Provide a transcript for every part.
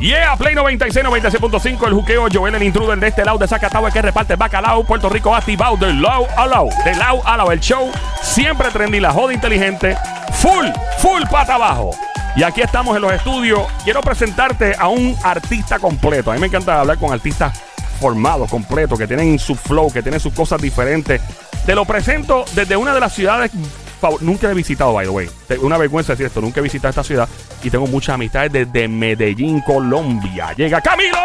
Yeah, Play 96, 96.5, el juqueo, Joel el intruder de este lado de Zacatau que reparte bacalao, Puerto Rico activado de lado a lado, de lado a lado, el show siempre trendy, la joda inteligente, full, full pata abajo. Y aquí estamos en los estudios. Quiero presentarte a un artista completo. A mí me encanta hablar con artistas formados, completos, que tienen su flow, que tienen sus cosas diferentes. Te lo presento desde una de las ciudades nunca he visitado, by the way. Una vergüenza decir esto, nunca he visitado esta ciudad y tengo muchas amistades desde Medellín, Colombia. Llega Camilo.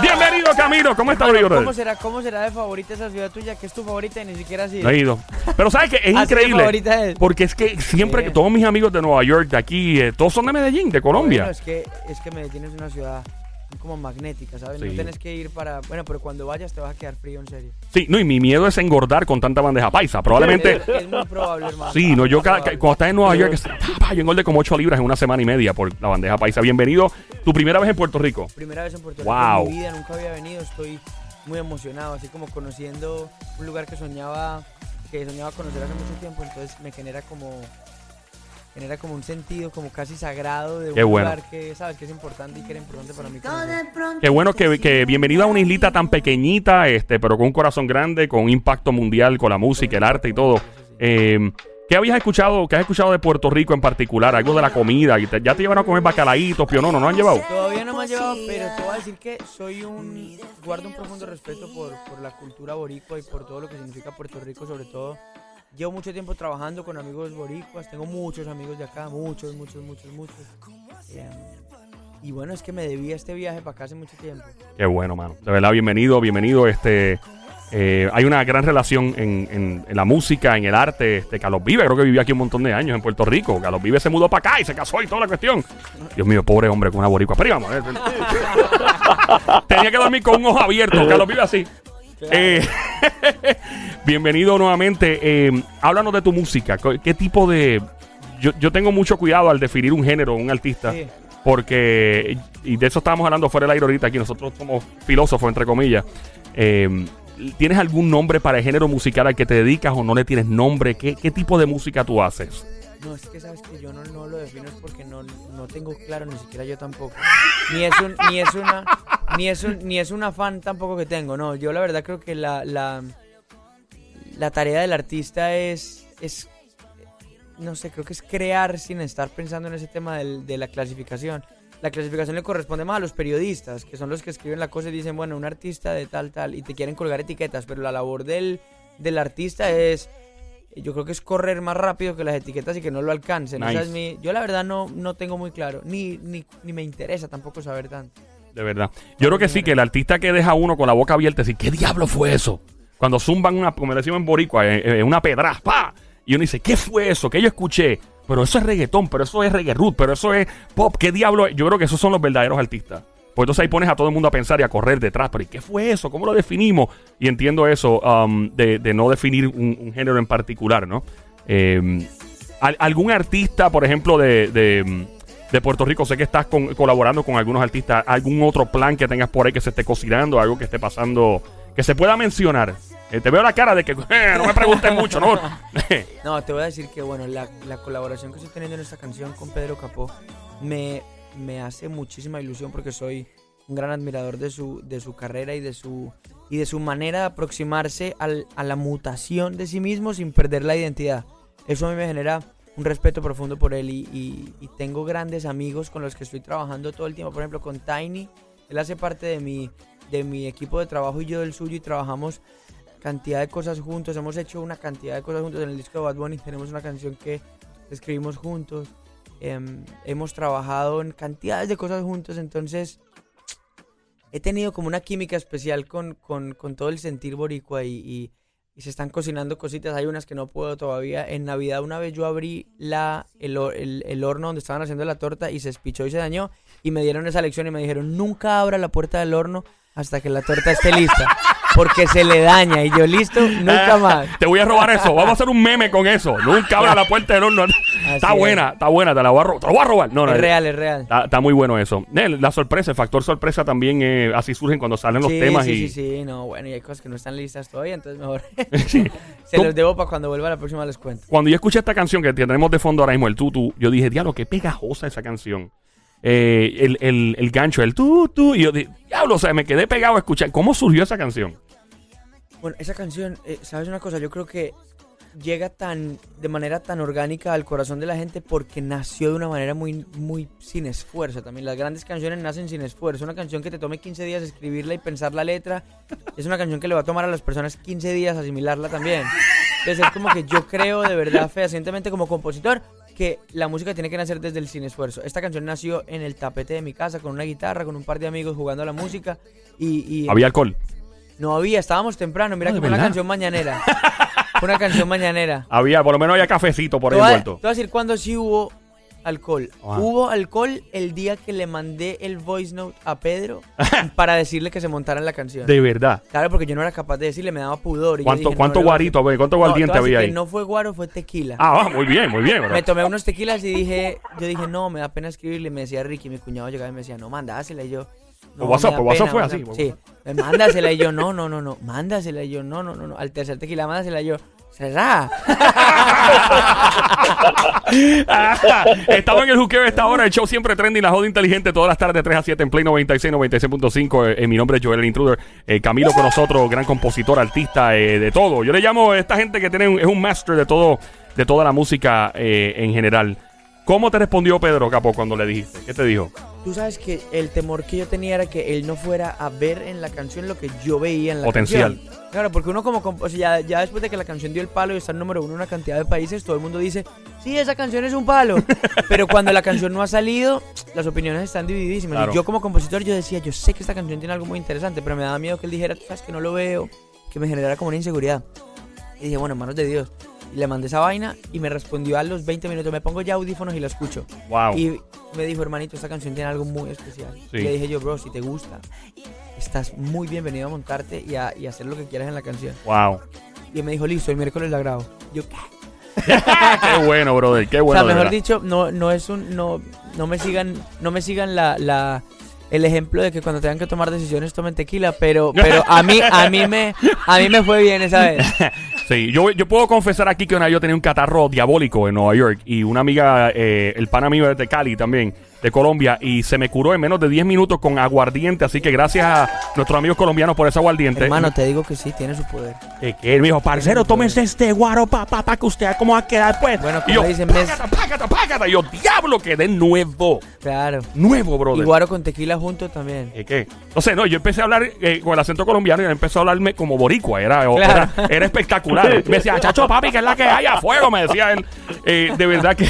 Bienvenido, Camilo. ¿Cómo estás, brother? ¿cómo será, ¿Cómo será de favorita esa ciudad tuya? Que es tu favorita y ni siquiera así. No he ido. Pero sabes que es increíble. es. Porque es que siempre que todos mis amigos de Nueva York, de aquí, eh, todos son de Medellín, de Colombia. Bueno, es que, es que Medellín es una ciudad como magnética, ¿sabes? Sí. No tienes que ir para... Bueno, pero cuando vayas te vas a quedar frío, en serio. Sí, no, y mi miedo es engordar con tanta bandeja paisa. Probablemente. Es, es muy probable, hermano. Sí, no, yo cada- cuando estás en Nueva York, yo engordé como 8 libras en una semana y media por la bandeja paisa. Bienvenido. Tu primera vez en Puerto Rico. Primera vez en Puerto Rico Wow. en mi vida, nunca había venido, estoy muy emocionado, así como conociendo un lugar que soñaba, que soñaba conocer hace mucho tiempo, entonces me genera como genera como un sentido como casi sagrado de un Qué bueno. lugar que sabes que es importante y que era importante para mí. conocer. Qué bueno que, que bienvenido a una islita tan pequeñita, este, pero con un corazón grande, con un impacto mundial, con la música, el arte y todo. Eh, ¿Qué habías escuchado? ¿Qué has escuchado de Puerto Rico en particular? Algo de la comida. ¿Y te- ¿Ya te llevaron a comer bacalaitos, pionono? ¿No han llevado? Todavía no me han llevado, pero te voy a decir que soy un guardo un profundo respeto por, por la cultura boricua y por todo lo que significa Puerto Rico, sobre todo. Llevo mucho tiempo trabajando con amigos boricuas, tengo muchos amigos de acá, muchos, muchos, muchos, muchos. Eh, y bueno, es que me debía este viaje para acá hace mucho tiempo. Qué bueno, mano. De verdad, bienvenido, bienvenido. Este, eh, hay una gran relación en, en- en la música, en el arte. Este, Carlos Vive, creo que vivió aquí un montón de años en Puerto Rico. Carlos Vive se mudó para acá y se casó y toda la cuestión. Dios mío, pobre hombre con una boricua. Pero íbamos. eh. Tenía que dormir con un ojo abierto. Carlos Vive así. Eh, bienvenido nuevamente. Eh, háblanos de tu música. ¿Qué qué tipo de...? Yo, yo tengo mucho cuidado al definir un género, un artista. Sí. Porque, y de eso estábamos hablando fuera del aire ahorita aquí, nosotros somos filósofos, entre comillas. Eh, ¿Tienes algún nombre para el género musical al que te dedicas o no le tienes nombre? ¿Qué, qué tipo de música tú haces? No, es que sabes que yo no, no lo defino es porque no, no tengo claro, ni siquiera yo tampoco. Ni es un, ni es una, ni es un, ni es un afán tampoco que tengo. No, yo la verdad creo que la, la, la tarea del artista es, es, no sé, creo que es crear sin estar pensando en ese tema del- de la clasificación. La clasificación le corresponde más a los periodistas, que son los que escriben la cosa y dicen, bueno, un artista de tal, tal, y te quieren colgar etiquetas, pero la labor del, del artista es yo creo que es correr más rápido que las etiquetas y que no lo alcancen. Nice. Esa es mi, yo la verdad no, no tengo muy claro, ni, ni, ni me interesa tampoco saber tanto. De verdad. Yo creo que sí, que el artista que deja a uno con la boca abierta, decir, ¿qué diablo fue eso? Cuando zumban una, como decimos en Boricua, eh, eh, una pedra, ¡pa! Y uno dice, ¿qué fue eso? ¿Qué yo escuché? Pero eso es reggaetón, pero eso es reggae root, pero eso es pop, ¿qué diablo? es? Yo creo que esos son los verdaderos artistas. Pues entonces ahí pones a todo el mundo a pensar y a correr detrás, pero ¿y qué fue eso? ¿Cómo lo definimos? Y entiendo eso um, de, de no definir un, género en particular, ¿no? Al- ¿Algún artista, por ejemplo, de, Puerto Rico, sé que estás colaborando con algunos artistas, algún otro plan que tengas por ahí que se esté cocinando, algo que esté pasando, que se pueda mencionar? Eh, te veo la cara de que eh, no me preguntes mucho, ¿no? No, te voy a decir que bueno, la, la colaboración que estoy teniendo en esta canción con Pedro Capó me, me hace muchísima ilusión porque soy un gran admirador de su, de su carrera y de su, y de su manera de aproximarse al- a la mutación de sí mismo sin perder la identidad. Eso a mí me genera un respeto profundo por él y, y- y tengo grandes amigos con los que estoy trabajando todo el tiempo. Por ejemplo, con Tiny, él hace parte de mi, de mi equipo de trabajo y yo del suyo y trabajamos cantidad de cosas juntos. Hemos hecho una cantidad de cosas juntos en el disco de Bad Bunny. Tenemos una canción que escribimos juntos. Em, hemos trabajado en cantidades de cosas juntos. Entonces, he tenido como una química especial con, con, con todo el sentir boricua y, y- se están cocinando cositas. Hay unas que no puedo todavía. En Navidad una vez yo abrí la, el, el- el horno donde estaban haciendo la torta y se espichó y se dañó. Y me dieron esa lección y me dijeron, nunca abra la puerta del horno hasta que la torta esté lista. porque se le daña. Y yo, listo, nunca más. Te voy a robar eso. Vamos a hacer un meme con eso. Nunca abra la puerta del horno. Está es. buena, está buena. Te la voy a, ro- te la voy a robar. No, no, Es real, es real. Está, está muy bueno eso. Eh, La sorpresa, el factor sorpresa también eh, así surgen cuando salen los sí, temas sí, y sí, sí, no, bueno, y hay cosas que no están listas todavía, entonces mejor Sí. se Tú- los debo para cuando vuelva la próxima les cuento. Cuando yo escuché esta canción que tenemos de fondo ahora mismo, el tutu, yo dije, diablo, qué pegajosa esa canción. Eh, el, el, el gancho, el tutu, y yo dije, diablo, o sea, me quedé pegado a escuchar. ¿Cómo surgió esa canción? Bueno, esa canción, eh, ¿sabes una cosa? Yo creo que llega tan de manera tan orgánica al corazón de la gente porque nació de una manera muy muy sin esfuerzo también. Las grandes canciones nacen sin esfuerzo. Una canción que te tome 15 días escribirla y pensar la letra es una canción que le va a tomar a las personas 15 días asimilarla también. Entonces es como que yo creo de verdad fehacientemente como compositor que la música tiene que nacer desde el sin esfuerzo. Esta canción nació en el tapete de mi casa con una guitarra, con un par de amigos jugando a la música y, y Había alcohol. no había, estábamos temprano. Mira Ah, que ¿de fue una canción mañanera. fue una canción mañanera. Había, por lo menos había cafecito por ahí a, te envuelto. voy a decir cuándo sí hubo alcohol. Hubo alcohol el día que le mandé el voice note a Pedro para decirle que se montara en la canción. De verdad. Claro, porque yo no era capaz de decirle, me daba pudor. y ¿Cuánto, dije, cuánto no guarito? ¿Cuánto No, guardiente había que ahí? No fue guaro, fue tequila. Ah, muy bien, muy bien, bro. Me tomé unos tequilas y dije, yo dije, no, me da pena escribirle. Y me decía Ricky, mi cuñado llegaba y me decía, no, mándasela. Y yo, no, WhatsApp, por WhatsApp pena, fue así, Sí, mándasela. Y yo, no, no, no, no, mándasela. Y yo, no, no, no, no. Al tercer tequila, mándasela. Y yo, ¿será? Estamos en el juqueo esta hora. El show siempre trending, la joda inteligente, todas las tardes de 3 a 7 en Play 96, 96.5. Eh, eh, mi nombre es Joel el Intruder. Eh, Camilo con nosotros, gran compositor, artista, eh, de todo. Yo le llamo a esta gente que tiene un- es un master de todo, de toda la música eh, en general. ¿Cómo te respondió Pedro Capo cuando le dijiste? ¿Qué te dijo? Tú sabes que el temor que yo tenía era que él no fuera a ver en la canción lo que yo veía en la Potencial. canción. Claro, porque uno como... o sea, ya, ya después de que la canción dio el palo y está en número uno en una cantidad de países, todo el mundo dice, sí, esa canción es un palo. Pero cuando la canción no ha salido, las opiniones están divididísimas. Claro. Y yo como compositor, yo decía, yo sé que esta canción tiene algo muy interesante, pero me daba miedo que él dijera, tú sabes que no lo veo, que me generara como una inseguridad. Y dije, bueno, en manos de Dios. Y le mandé esa vaina y me respondió a los 20 minutos, me pongo ya audífonos y la escucho. Wow. Y me dijo, hermanito, esta canción tiene algo muy especial. Sí. Y le dije yo, bro, si te gusta, estás muy bienvenido a montarte y a, y hacer lo que quieras en la canción. Wow. Y me dijo, listo, el miércoles la grabo. Yo, ¿qué? qué bueno, brother. Qué bueno. o sea, mejor dicho, no, no es un, no, no me sigan, no me sigan la, la, el ejemplo de que cuando tengan que tomar decisiones tomen tequila, pero, pero a mí, a mí me, a mí me fue bien esa vez. Sí, yo, yo puedo confesar aquí que una vez yo tenía un catarro diabólico en Nueva York y una amiga, eh, el pana mío de Cali también, de Colombia, y se me curó en menos de 10 minutos con aguardiente, así que gracias a nuestros amigos colombianos por ese aguardiente. Hermano, te digo que sí, tiene su poder. Eh, que él me dijo, parcero, tómese este guaro, pa, pa, pa, que usted vea cómo va a quedar pues. Bueno, y como yo, dicen, págata, págata, págata. Y yo, diablo, quedé nuevo. Claro. Nuevo, brother. Y guaro con tequila junto también. ¿Eh, ¿Qué? No sé, no, yo empecé a hablar eh, con el acento colombiano y él empezó a hablarme como boricua, era, o- Claro. era, era espectacular. Me decía, chacho papi, que es la que hay a fuego, me decía él. Eh, de verdad que,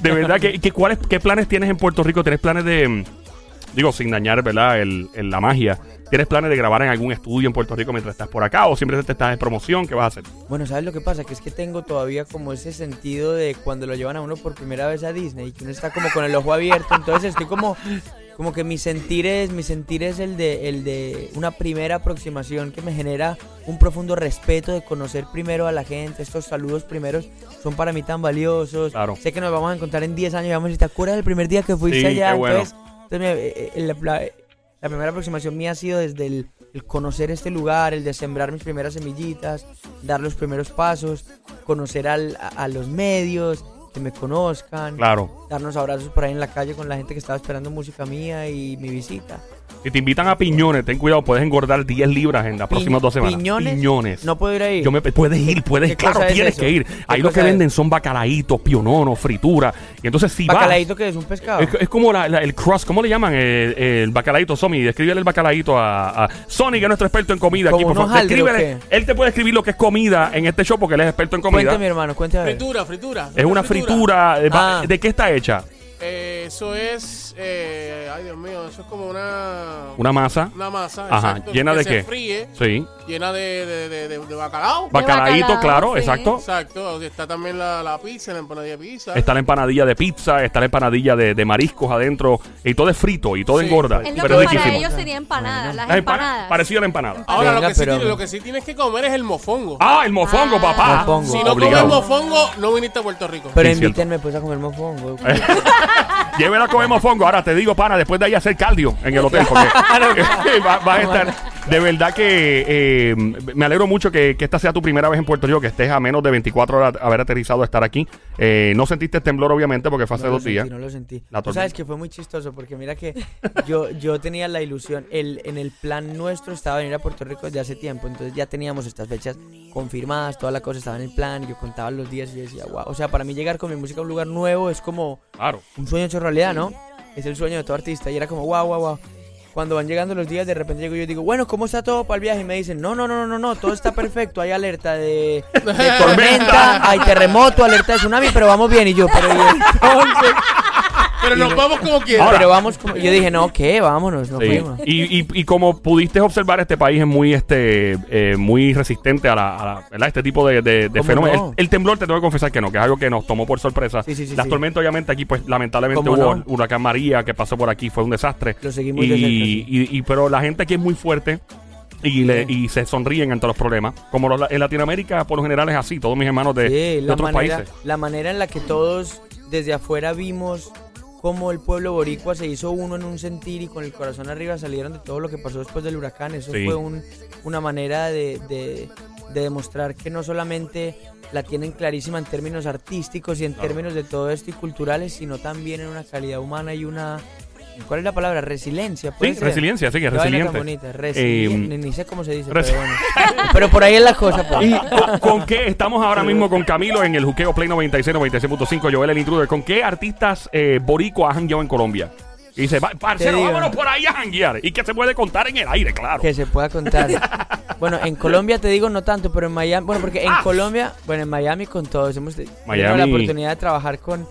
de verdad que, que ¿cuáles, ¿qué planes tienes en Puerto Rico? ¿Tienes planes de, mm, digo, sin dañar, ¿verdad? El, el- la magia. ¿Tienes planes de grabar en algún estudio en Puerto Rico mientras estás por acá o siempre te estás en promoción? ¿Qué vas a hacer? Bueno, ¿sabes lo que pasa? Que es que tengo todavía como ese sentido de cuando lo llevan a uno por primera vez a Disney, que uno está como con el ojo abierto, entonces estoy como, como que mi sentir es, mi sentir es el de, el de una primera aproximación que me genera un profundo respeto de conocer primero a la gente, estos saludos primeros son para mí tan valiosos, Claro. sé que nos vamos a encontrar en 10 años y vamos a decir, ¿te acuerdas del primer día que fuiste Sí, allá? qué bueno. Entonces, entonces, eh, eh, la, la- la primera aproximación mía ha sido desde el, el conocer este lugar, el de sembrar mis primeras semillitas, dar los primeros pasos, conocer al- a, a los medios, que me conozcan, Claro. darnos abrazos por ahí en la calle con la gente que estaba esperando música mía y mi visita. Si te invitan a piñones, ten cuidado, puedes engordar 10 libras en las Pi- próximas dos semanas. ¿Piñones? Piñones. No puedo ir ahí. Yo me, puedes ir, puedes, ¿Qué claro, cosa es tienes eso? que ir. ¿Qué Ahí lo que es? venden son bacalaitos, piononos, fritura. Y entonces si vas... Bacalaíto que es un pescado. Es, es como la- la- el crust, ¿cómo le llaman? El, el bacalaíto, Somi. Descríbele el bacalaíto a, a Sony, que es nuestro experto en comida aquí, ¿Como por favor. o Descríbele-? Él te puede escribir lo que es comida en este show porque él es experto en comida. Cuéntame, hermano, cuéntame. Fritura, fritura. Es una fritura. eh, va- Ah. ¿De qué está hecha? Eh, Eso es, eh, ay Dios mío, eso es como una Una masa. una masa, Ajá, exacto, ¿llena que de se qué? fríe, Sí. llena de, de, de, de- de bacalao. Bacalaíto, bacalao, claro, sí. exacto. Exacto, está también la, la pizza, la empanadilla de pizza. Está la empanadilla de pizza, está la empanadilla de, de mariscos adentro. Y todo es frito y todo Sí. engorda. Es lo pero que es para riquísimo. ellos sería empanada, las empa- empanadas. parecido a la empanada. Ahora Venga, lo, que sí pero- tienes, lo que sí tienes que comer es el mofongo. Ah, el mofongo, Ah. papá. Mofongo. si no Obligado. comes mofongo, no viniste a Puerto Rico. Pero invítenme pues a comer mofongo. Llévela a comer mofongo. Ahora te digo, pana, después de ahí hacer cardio en el hotel. Porque va- vas a estar. De verdad que eh, me alegro mucho que, que esta sea tu primera vez en Puerto Rico, que estés a menos de 24 horas de haber aterrizado a estar aquí. Eh, no sentiste temblor, obviamente, porque fue hace no dos días. Sentí, no lo sentí. La Tú sabes que fue muy chistoso porque mira que yo, yo tenía la ilusión, el, en el plan nuestro estaba venir a Puerto Rico desde hace tiempo, entonces ya teníamos estas fechas confirmadas, toda la cosa estaba en el plan, yo contaba los días y yo decía, wow, o sea, para mí llegar con mi música a un lugar nuevo es como Claro. un sueño hecho realidad, ¿no? Es el sueño de todo artista y era como, wow, wow, wow. Cuando van llegando los días, de repente llego yo y digo, bueno, ¿cómo está todo para el viaje? Y me dicen, no, no, no, no, no, no, todo está perfecto. Hay alerta de, de tormenta, hay terremoto, alerta de tsunami, pero vamos bien. Y yo, pero ¿y entonces? Pero nos vamos como quieras. Ahora- pero vamos como... Yo dije, no, ¿qué? Vámonos, no Sí. fuimos. Y, y, y como pudiste observar, este país es muy este eh, muy resistente a, la, a la- ¿verdad? este tipo de, de, de ¿Cómo fenómenos. no? El, el temblor, te tengo que confesar que no, que es algo que nos tomó por sorpresa. Sí, sí, sí, Las sí. tormentas, obviamente, aquí, pues lamentablemente ¿Cómo hubo no? el huracán María que pasó por aquí, fue un desastre. Lo seguimos y, de cerca, sí. y- y- pero la gente aquí es muy fuerte. Y, le, y se sonríen ante los problemas. Como los- en Latinoamérica, por lo general es así. Todos mis hermanos de, Sí, de la otros manera, países. la manera en la que todos desde afuera vimos cómo el pueblo boricua se hizo uno en un sentir y con el corazón arriba salieron de todo lo que pasó después del huracán. Eso Sí. fue un- una manera de, de- de demostrar que no solamente la tienen clarísima en términos artísticos y en Claro. términos de todo esto y culturales, sino también en una calidad humana y una... ¿Cuál es la palabra? Resiliencia. ¿puede Sí, ser? resiliencia, sí, que es resiliente. bonita, Eh, ni, ni sé cómo se dice, pero bueno. Pero por ahí es la cosa. pues. ¿Y con, con qué estamos ahora mismo con Camilo en el Juqueo Play 96, 96.5, Joel el Intruder? ¿Con qué artistas eh, boricuas han jangueado en Colombia? Y dice, "Va- parcero, vámonos por ahí a janguear. Y que se puede contar en el aire, claro. Que se pueda contar. bueno, en Colombia te digo no tanto, pero en Miami, bueno, porque en Ah. Colombia, bueno, en Miami con todos hemos tenido la oportunidad de trabajar con,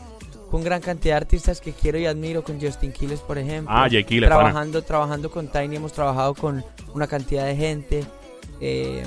con gran cantidad de artistas que quiero y admiro, con Justin Quiles, por ejemplo. Ah, Jay Quiles, pana. trabajando, trabajando con Tiny, hemos trabajado con una cantidad de gente. eh,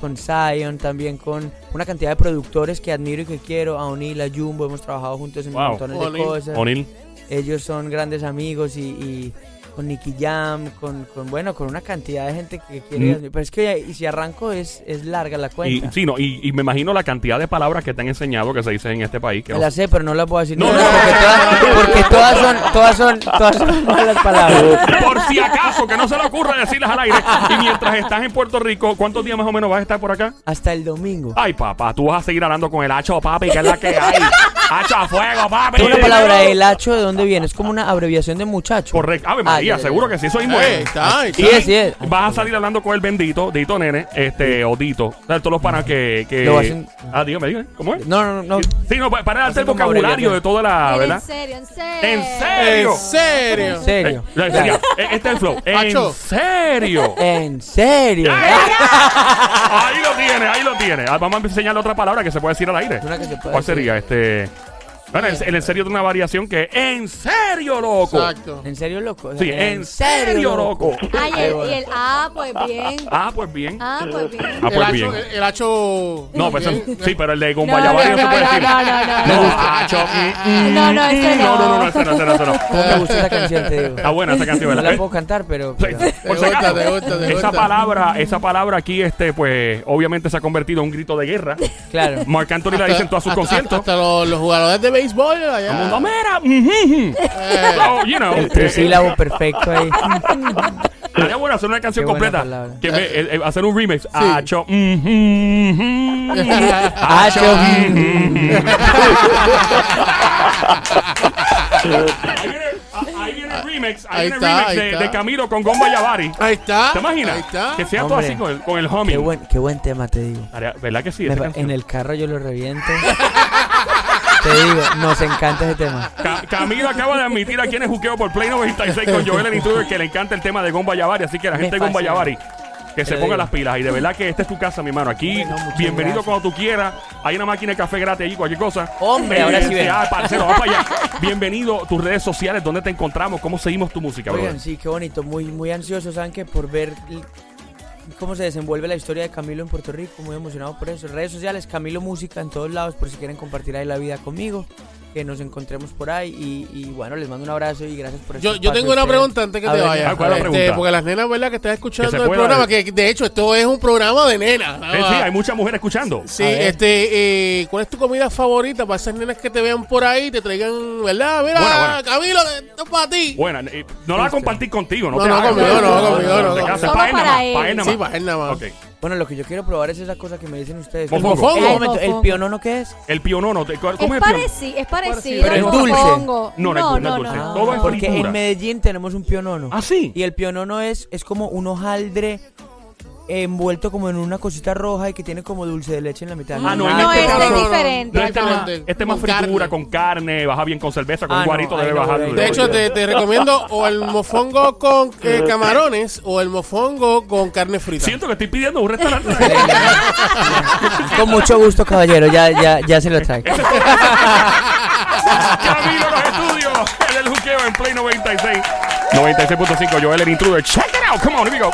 con Zion, también con una cantidad de productores que admiro y que quiero, a O'Neill, a Jumbo, hemos trabajado juntos en Wow. montones de cosas. O'Neal. Ellos son grandes amigos y, y con Nicky Jam, con, con, bueno, con una cantidad de gente que quiere. Mm. y Pero es que y si arranco es, es larga la Y, cuenta. sí, no, y, y me imagino la cantidad de palabras que te han enseñado que se dicen en este país. Que no- la sé, pero no la puedo decir. No, no, porque, todas, porque todas son, todas son, todas son malas palabras. Por si acaso, que no se le ocurra decirlas al aire. Y mientras estás en Puerto Rico, ¿cuántos días más o menos vas a estar por acá? Hasta el domingo. Ay, papá, tú vas a seguir hablando con el hacho, papi, que es la que hay. hacho a fuego, papi. Una palabra, el hacho, ¿de dónde viene? Es como una abreviación de muchacho. Correcto. Ave María, Ah, ya, seguro que sí, es. está, ahí Sí es, sí es. Vas a salir hablando con el bendito, Dito Nene, este, o Dito. O sea, todos los panas que. que... Lo hacen- Ah, dígame, dígame. ¿Cómo es? No, no, no. Sí, no, para darte el Hacen como vocabulario de toda la. En ¿Verdad? serio, en serio. ¿En serio? ¿En serio? En serio. Eh, eh, este es el flow. ¿En serio? En serio. ahí lo tiene, ahí lo tiene. Ah, Vamos a enseñarle otra palabra que se puede decir al aire. Una que se puede ¿Cuál decir. sería? Este. Bueno, en, en el serio de una variación que. ¡En serio, loco! Exacto. ¿En serio, loco? O sea, Sí, en serio, loco. Ay, el, y el ah, pues bien. Ah, pues bien. Ah, pues bien. Ah, el, pues hacho, bien. el, el hacho. No, pues sí, pero el de No, Gumbayabari no, no, se puede no, decir. no, no, no, No, no. Hacho, mm, mm, No, no, ese No, no, no, no, no. ese no, ese no, ese no. ¿Cómo me gusta esa canción, te digo? Está buena esa canción, No ¿verdad? la puedo cantar, pero... Sí, pero- por si gusta, acaso. Esa gusta. palabra, esa palabra aquí, este, pues, obviamente se ha convertido en un grito de guerra. Claro. Marc Anthony la dice en todos sus conciertos. Hasta los, los jugadores de béisbol allá. Todo el mundo, mira, Eh, so, you know, El eh, trisílabo perfecto ahí. Estaría bueno hacer una canción Qué buena completa. palabra. Que me- eh, eh, hacer un remix. Hacho, mhm, Hacho. mhm. Ahí viene, ah, ahí viene el remix, ahí, Ahí viene el está, remix ahí de, está. de Camilo con Gomba Yavari. Ahí está. ¿Te imaginas? Ahí está. Que sea todo Hombre. así con el, con el. Qué buen, qué buen tema, te digo. Estaría- ¿Verdad que sí? Me canción. en el carro yo lo reviento. te digo, nos encanta ese tema. Ca- Camilo acaba de admitir aquí en el juqueo por Play 96 con Joel el Intruder que le encanta el tema de Gomba Yavari. Así que la gente de Gomba. Yavari, Que se ponga las pilas. Y de verdad que esta es tu casa, mi hermano. Aquí, bienvenido gracias. cuando tú quieras. Hay una máquina de café gratis allí, cualquier cosa. Hombre, ahora sí ven. ah, parcero, vamos para allá. Bienvenido, tus redes sociales, ¿dónde te encontramos? ¿Cómo seguimos tu música, Oigan, brother? sí, qué bonito. Muy, muy ansioso, ¿saben qué? Por ver cómo se desenvuelve la historia de Camilo en Puerto Rico. Muy emocionado por eso. Redes sociales, Camilo Música en todos lados, por si quieren compartir ahí la vida conmigo. Que nos encontremos por ahí. Y, y bueno, les mando un abrazo y gracias por Yo, este yo tengo una pregunta antes que A te vayas. ah, ¿cuál es la Este, pregunta? porque las nenas, ¿verdad? Que están Que escuchando el programa, que de hecho esto es un programa de nenas. Eh, sí, hay muchas mujeres escuchando. Sí, este, eh, ¿cuál es tu comida favorita para esas nenas que te vean por ahí, te traigan, ¿verdad? Mira, Bueno, bueno. Camilo, esto es para ti. Bueno, eh, no la voy a compartir contigo, no, No, te no, hagas. conmigo, no, conmigo, no, te no. casas, Nada más. Ok. Bueno, lo que yo quiero probar es esa cosa que me dicen ustedes. Mofongo. ¿El momento, ¿El pionono qué es? El pionono, te- ¿cómo Es es pionono? parecido, es parecido. Pero al es dulce. mofongo. No, no es dulce, no es dulce. Todo es porque fritura. en Medellín tenemos un pionono. Ah, sí. Y el pionono es, es como un hojaldre envuelto como en una cosita roja y que tiene como dulce de leche en la mitad. Ah, no, en No, este este caso- es diferente. No, este no, más, no. este más Con fritura, carne. con carne, baja bien con cerveza, con Ah, un no, guarito ahí debe no, bajar. no. De hecho, te, te recomiendo o el mofongo con eh, camarones o el mofongo con carne frita. Siento que estoy pidiendo un restaurante. Con mucho gusto, caballero, ya, ya, ya se lo traigo. Camilo los estudios. El del juqueo en Play 96. 96.5, Joel el intruder. Check it out. Come on, here we go.